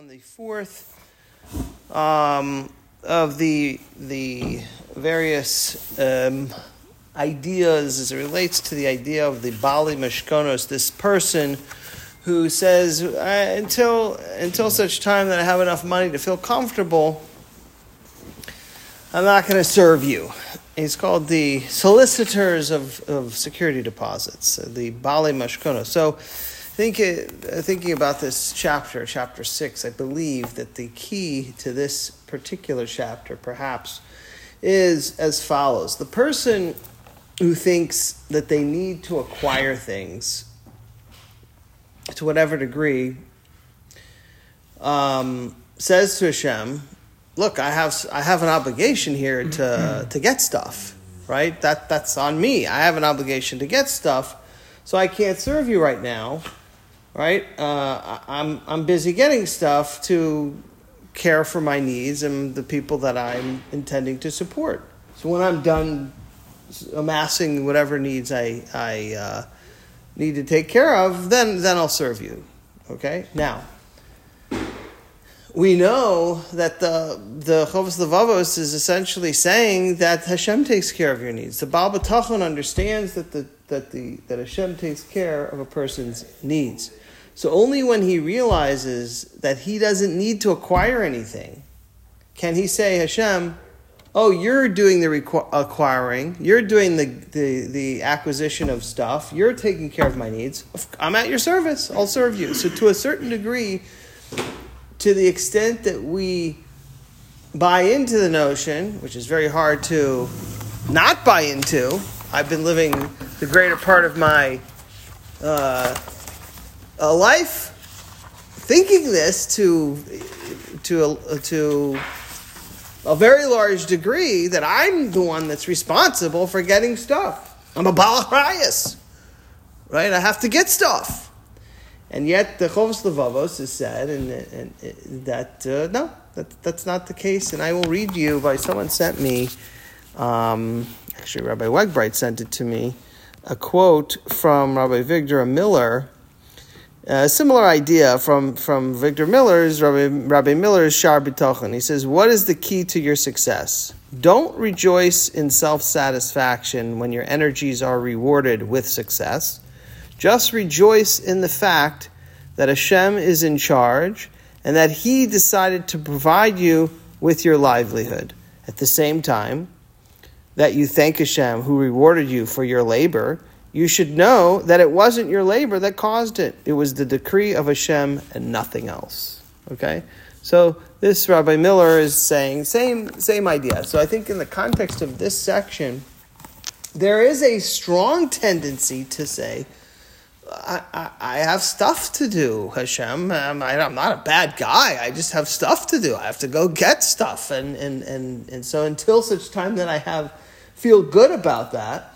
on the fourth um, of the the various um, ideas as it relates to the idea of the Bali Meshkonos, this person who says until until such time that I have enough money to feel comfortable, I'm not going to serve you. He's called the solicitors of, of security deposits, the Bali Mashkonos. So Think, uh, thinking about this chapter, chapter six, I believe that the key to this particular chapter, perhaps, is as follows: the person who thinks that they need to acquire things to whatever degree um, says to Hashem, "Look, I have I have an obligation here to to get stuff, right? That that's on me. I have an obligation to get stuff, so I can't serve you right now." Right? Uh, I'm I'm busy getting stuff to care for my needs and the people that I'm intending to support. So when I'm done amassing whatever needs I I uh, need to take care of, then then I'll serve you. Okay, now. We know that the the Chovos Levavos is essentially saying that Hashem takes care of your needs. The Baal B'tachon understands that the that the that Hashem takes care of a person's needs. So only when he realizes that he doesn't need to acquire anything can he say, Hashem, oh, you're doing the requ- acquiring, you're doing the, the, the acquisition of stuff, you're taking care of my needs. I'm at your service, I'll serve you. So, to a certain degree, to the extent that we buy into the notion, which is very hard to not buy into, I've been living the greater part of my uh, a life thinking this to to a, to a very large degree that I'm the one that's responsible for getting stuff. I'm a balachrias, right? I have to get stuff, and yet the Chovos Levavos is said, and, and, and that uh, no, that, that's not the case. And I will read you by someone sent me. Um, actually, Rabbi Wegbright sent it to me. A quote from Rabbi Avigdor Miller a similar idea from, from Avigdor Miller's, Rabbi, Rabbi Miller's Shar B'tochen. He says, What is the key to your success? Don't rejoice in self satisfaction when your energies are rewarded with success. Just rejoice in the fact that Hashem is in charge and that He decided to provide you with your livelihood. At the same time, that you thank Hashem who rewarded you for your labor you should know that it wasn't your labor that caused it. It was the decree of Hashem and nothing else. Okay? So this Rabbi Miller is saying same same idea. So I think in the context of this section, there is a strong tendency to say, I, I, I have stuff to do, Hashem. I'm, I, am not a bad guy. I just have stuff to do. I have to go get stuff. And, and, and, and so until such time that I have feel good about that,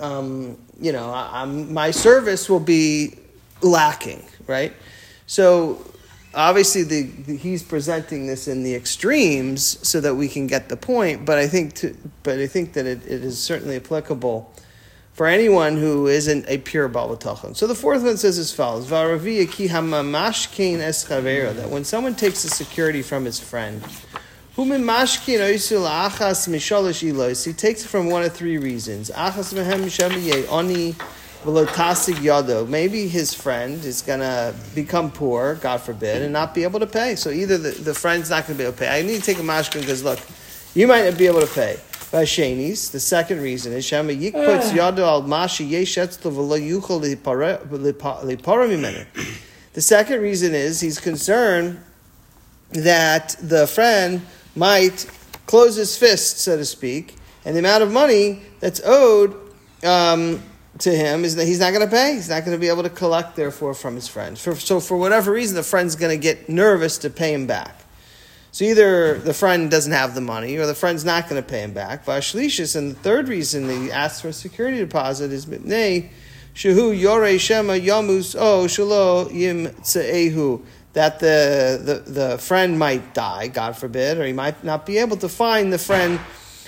um, you know, I, my service will be lacking, right? So obviously, the, the, he's presenting this in the extremes so that we can get the point. But I think, to, but I think that it, it is certainly applicable for anyone who isn't a pure balatachon. So the fourth one says as follows: That when someone takes the security from his friend he takes it from one of three reasons. Maybe his friend is going to become poor, God forbid, and not be able to pay. So either the, the friend's not going to be able to pay. I need to take a mashkin because, look, you might not be able to pay. Vashenis, the second reason is Shema Yikputs ah. Yado al Mashi Yeshetzlo V'lo The second reason is he's concerned that the friend might close his fist, so to speak, and the amount of money that's owed um, to him is that he's not going to pay. He's not going to be able to collect, therefore, from his friends. For, so, for whatever reason, the friend's going to get nervous to pay him back. So either the friend doesn't have the money, or the friend's not going to pay him back. Vashlishis, and the third reason he asks for a security deposit is mipnei shehu yore shema yamus o shalo yim tse'ehu that the, the, the friend might die, God forbid, or he might not be able to find the friend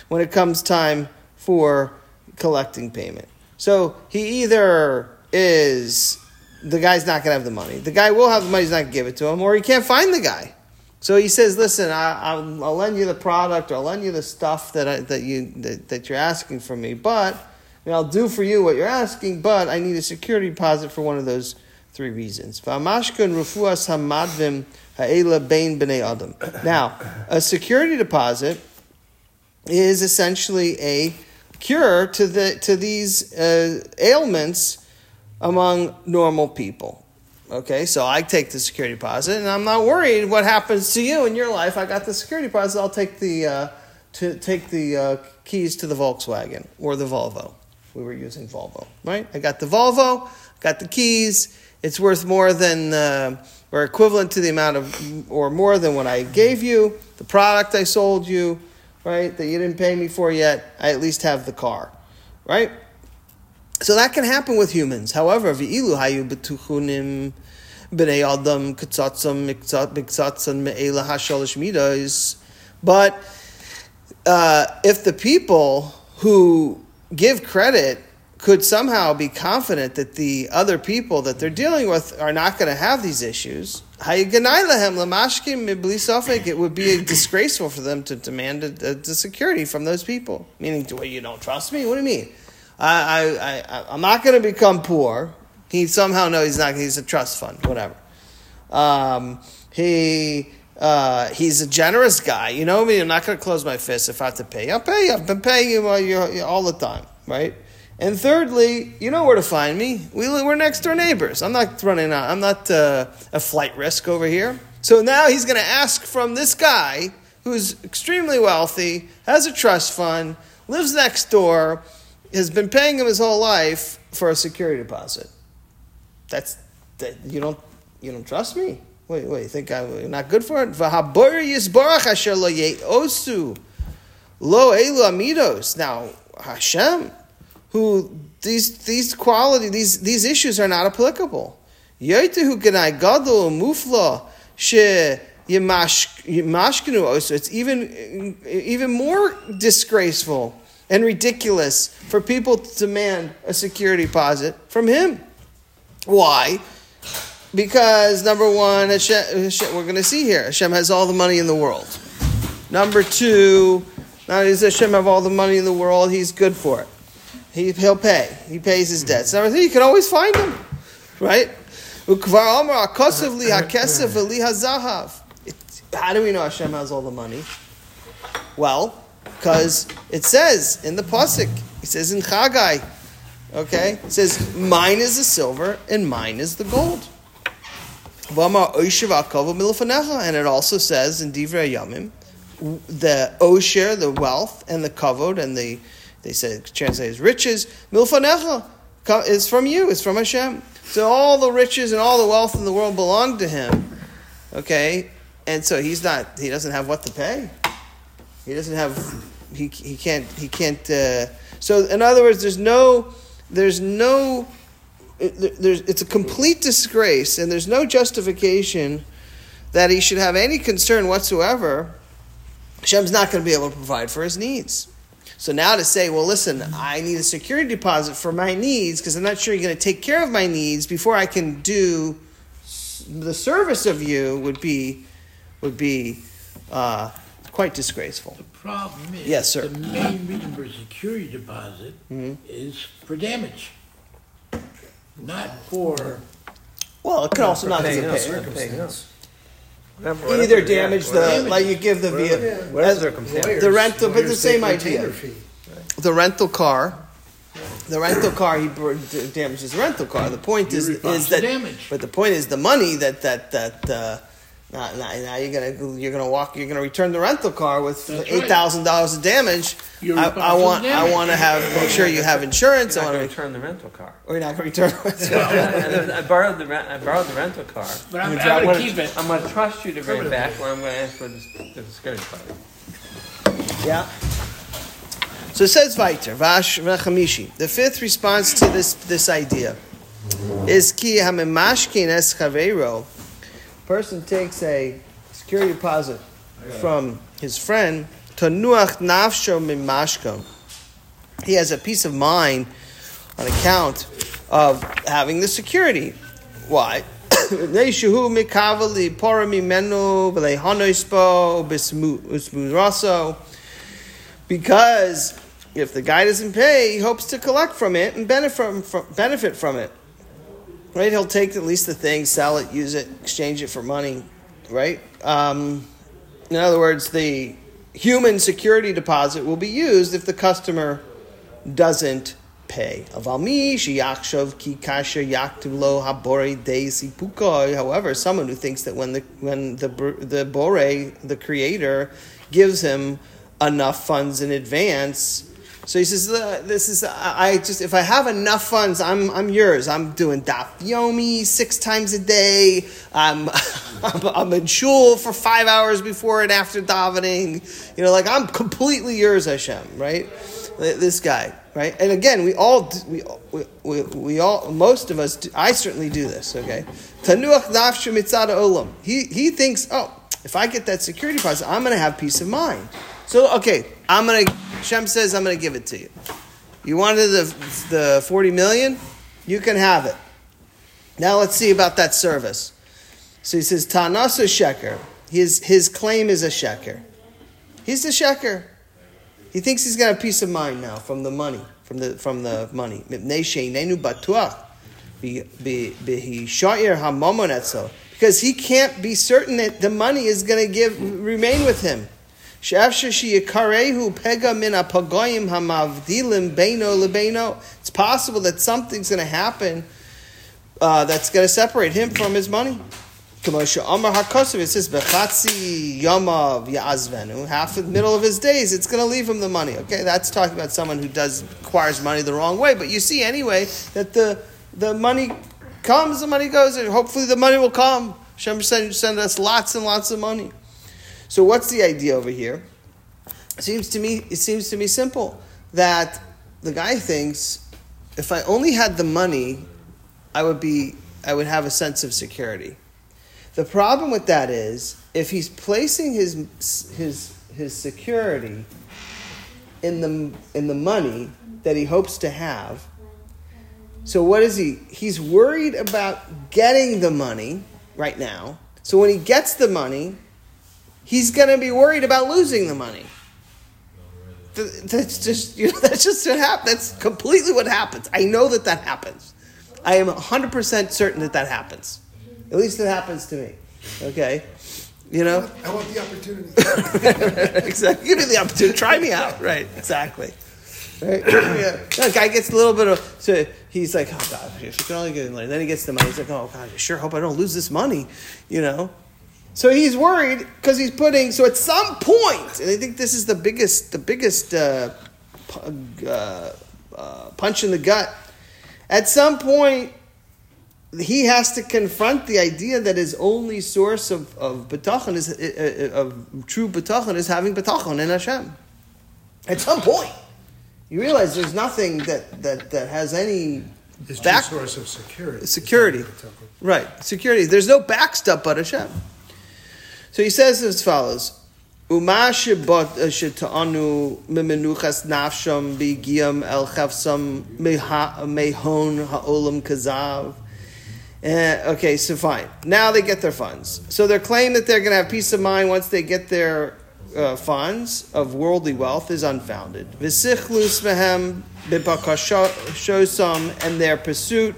when it comes time for collecting payment. So he either is the guy's not going to have the money. The guy will have the money, he's not going to give it to him, or he can't find the guy. So he says, "Listen, I, will I'll lend you the product, or I'll lend you the stuff that I, that you that, that you're asking from me, but I'll do for you what you're asking, but I need a security deposit for one of those three reasons." Now, a security deposit is essentially a cure to the to these uh, ailments among normal people. Okay, so I take the security deposit, and I'm not worried what happens to you in your life. I got the security deposit. I'll take the uh, to take the uh, keys to the Volkswagen or the Volvo. We were using Volvo, right? I got the Volvo, got the keys. It's worth more than uh, or equivalent to the amount of or more than what I gave you. The product I sold you, right? That you didn't pay me for yet. I at least have the car, right? So that can happen with humans. However, v'ilu hayu betuchunim b'nei adam ketzatzam mikzatzam me'ela hashalish midas. But uh, if the people who give credit could somehow be confident that the other people that they're dealing with are not going to have these issues, it would be disgraceful for them to demand a, security from those people. Meaning, well, you don't trust me? What do you mean? I, I, I, am not going to become poor. He somehow knows he's not. He's a trust fund, whatever. Um, he uh, he's a generous guy. You know me. I'm not going to close my fist if I have to pay. I'll pay you. I've been paying you all, all the time, right? And thirdly, you know where to find me. We, we're next door neighbors. I'm not running out. I'm not uh, a flight risk over here. So now he's going to ask from this guy who's extremely wealthy, has a trust fund, lives next door has been paying him his whole life for a security deposit. That's that you don't you don't trust me. Wait, wait, you think I'm not good for it? Lo elu amidos. Now Hashem, who these these quality these these issues are not applicable. Yotehu ganai gadol mufla she yimashkenu It's even even more disgraceful and ridiculous for people to demand a security deposit from him. Why? Because number one, Hashem, Hashem, we're going to see here, Hashem has all the money in the world. Number two, not only does Hashem have all the money in the world, He's good for it. He, he'll pay. He pays his debts. Number three, you can always find him, right? How do we know Hashem has all the money? Well, because it says in the pasuk, it says in Chagai, okay, it says, "Mine is the silver and mine is the gold." And it also says in Divrei Yamim, the osher, the wealth, and the kavod, and the they say translate as riches, milfanecha is from you, it's from Hashem. So all the riches and all the wealth in the world belong to him. Okay, and so he's not, he doesn't have what to pay. He doesn't have. He, he can't. He can't. Uh, so in other words, there's no. There's no. It, it's a complete disgrace, and there's no justification that he should have any concern whatsoever. Hashem's not going to be able to provide for his needs. So now to say, well, listen, I need a security deposit for my needs because I'm not sure you're going to take care of my needs before I can do the service of you would be would be uh, quite disgraceful. The problem is, Yes, sir. the main reason for a security deposit Mm-hmm. is for damage, not for, Well, it could also not be Paying a us, pay- circumstance. Whatever- Either damage yeah, the whatever- like you give the whatever- vehicle whatever circumstance. the rental, but the same idea. fee. The rental car, the rental car, he br- d- damages the rental car. The point You is is that, damage. but the point is the money that that that. Uh, now, now, now you're gonna you're gonna walk you're gonna return the rental car with That's eight thousand dollars of damage. I, I want for I want to have make sure you have insurance. You're I not want going to to return the rental car. or you're not gonna return. And I borrowed the rent, I borrowed the rental car. but I'm, I'm I'm gonna gonna- keep it. I'm going to trust you to bring it back, or I'm going to ask for the, the security deposit. Yeah. So it says Vaiter, Vash Rachamishi. The fifth response to this, this idea is Ki Hamimashkin Es Chaveiro. Person takes a security deposit from his friend, Tanuach Nafsho Mimashko. He has a peace of mind on account of having the security. Why? Neishuhu mikavali porami menu v'lehanoispo bismuraso. Because if the guy doesn't pay, he hopes to collect from it and benefit from, benefit from it. Right? He'll take at least the thing, sell it, use it, exchange it for money. Right? Um, in other words, the human security deposit will be used if the customer doesn't pay. However, someone who thinks that when the when the the bore, the creator, gives him enough funds in advance, so he says, uh, "This is uh, I just if I have enough funds, I'm I'm yours. I'm doing daf yomi six times a day. I'm I'm, in shul for five hours before and after davening. You know, like I'm completely yours, Hashem. Right? This guy, right? And again, we all we we, we all most of us. I certainly do this. Okay, tanuach nafshu mitzada olam. He he thinks, oh, if I get that security deposit, I'm going to have peace of mind. So okay, I'm gonna. Shem says I'm gonna give it to you. You wanted the the forty million, you can have it. Now let's see about that service. So he says Tanasa sheker. His his claim is a sheker. He's the sheker. He thinks he's got a peace of mind now from the money, from the from the money. Because he can't be certain that the money is going to give remain with him. It's possible that something's going to happen uh, that's going to separate him from his money. It says, Half the middle of his days, it's going to leave him the money. Okay, that's talking about someone who does acquires money the wrong way. But you see anyway that the, the money comes, the money goes, and hopefully the money will come. Hashem send, send us lots and lots of money. So what's the idea over here? It seems to me it seems to me simple that the guy thinks if I only had the money, I would be I would have a sense of security. The problem with that is if he's placing his his his security in the in the money that he hopes to have. So what is he? He's worried about getting the money right now. So when he gets the money, he's going to be worried about losing the money. That's just you know, that's just what happens. That's completely what happens. I know that that happens. I am hundred percent certain that that happens. At least it happens to me. Okay, you know. I want the opportunity. exactly. Give me the opportunity. Try me out. Right. Exactly. Right? yeah. Guy gets a little bit of so he's like, oh God, if you can only get. Then he gets the money. He's like, oh God, I sure hope I don't lose this money. You know. So he's worried because he's putting. So at some point, and I think this is the biggest, the biggest uh, uh, uh, punch in the gut. At some point, he has to confront the idea that his only source of of betachon is uh, uh, of true betachon is having betachon in Hashem. At some point, you realize there's nothing that that that has any His back source of security. security, right? Security. There's no backstop but Hashem. So he says as follows. Bigiyam el mehon ha'olam kazav. Uh, okay, so fine. Now they get their funds. So their claim that they're going to have peace of mind once they get their uh, funds of worldly wealth is unfounded. V'sichlus b'bakashosam and their pursuit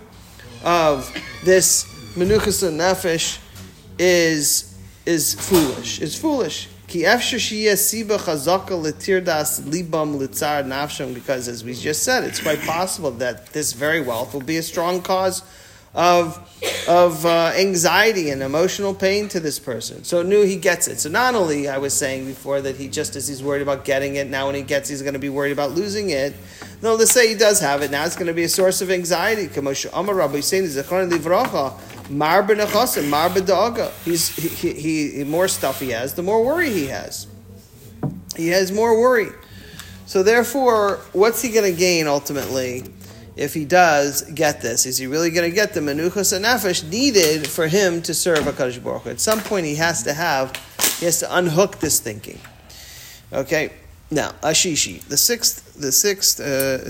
of this menuchas nefesh is is foolish. Is foolish. Because as we just said, it's quite possible that this very wealth will be a strong cause of, of uh, anxiety and emotional pain to this person. So knew he gets it. So not only I was saying before that he just as he's worried about getting it, now when he gets, he's going to be worried about losing it. No, let's say he does have it. Now it's going to be a source of anxiety. He's he, he, he more stuff he has, the more worry he has. He has more worry. So therefore, what's he going to gain ultimately if he does get this? Is he really going to get the menuchas and nefesh needed for him to serve Hakadosh Baruch? At some point, he has to have, he has to unhook this thinking. Okay. Now, Ashishi, the sixth, the sixth uh,